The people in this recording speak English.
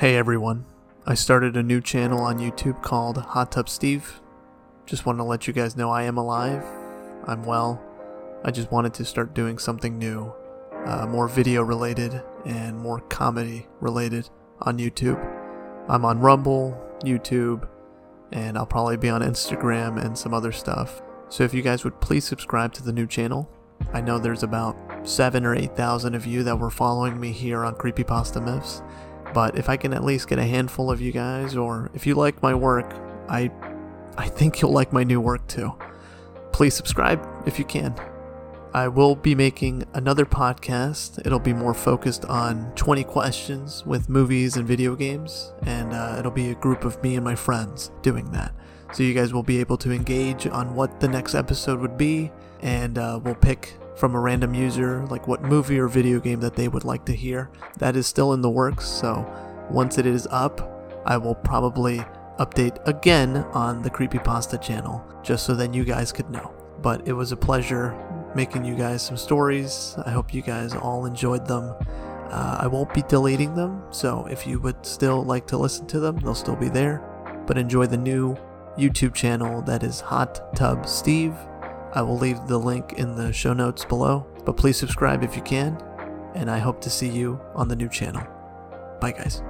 Hey everyone, I started a new channel on YouTube called Hot Tub Steve. Just want to let you guys know I am alive, I'm well. I just wanted to start doing something new, uh, more video related and more comedy related on YouTube. I'm on Rumble, YouTube, and I'll probably be on Instagram and some other stuff. So if you guys would please subscribe to the new channel. I know there's about seven or eight thousand of you that were following me here on Creepypasta Myths, but if I can at least get a handful of you guys, or if you like my work, I I think you'll like my new work too. Please subscribe if you can. I will be making another podcast. It'll be more focused on 20 questions with movies and video games, and uh, it'll be a group of me and my friends doing that. So you guys will be able to engage on what the next episode would be, and uh, we'll pick from a random user like what movie or video game that they would like to hear. That is still in the works, so once it is up, I will probably update again on the Creepypasta channel, just so then you guys could know. But it was a pleasure making you guys some stories. I hope you guys all enjoyed them. Uh, I won't be deleting them, so if you would still like to listen to them, they'll still be there. But enjoy the new YouTube channel that is Hot Tub Steve. I will leave the link in the show notes below, but please subscribe if you can, and I hope to see you on the new channel. Bye, guys.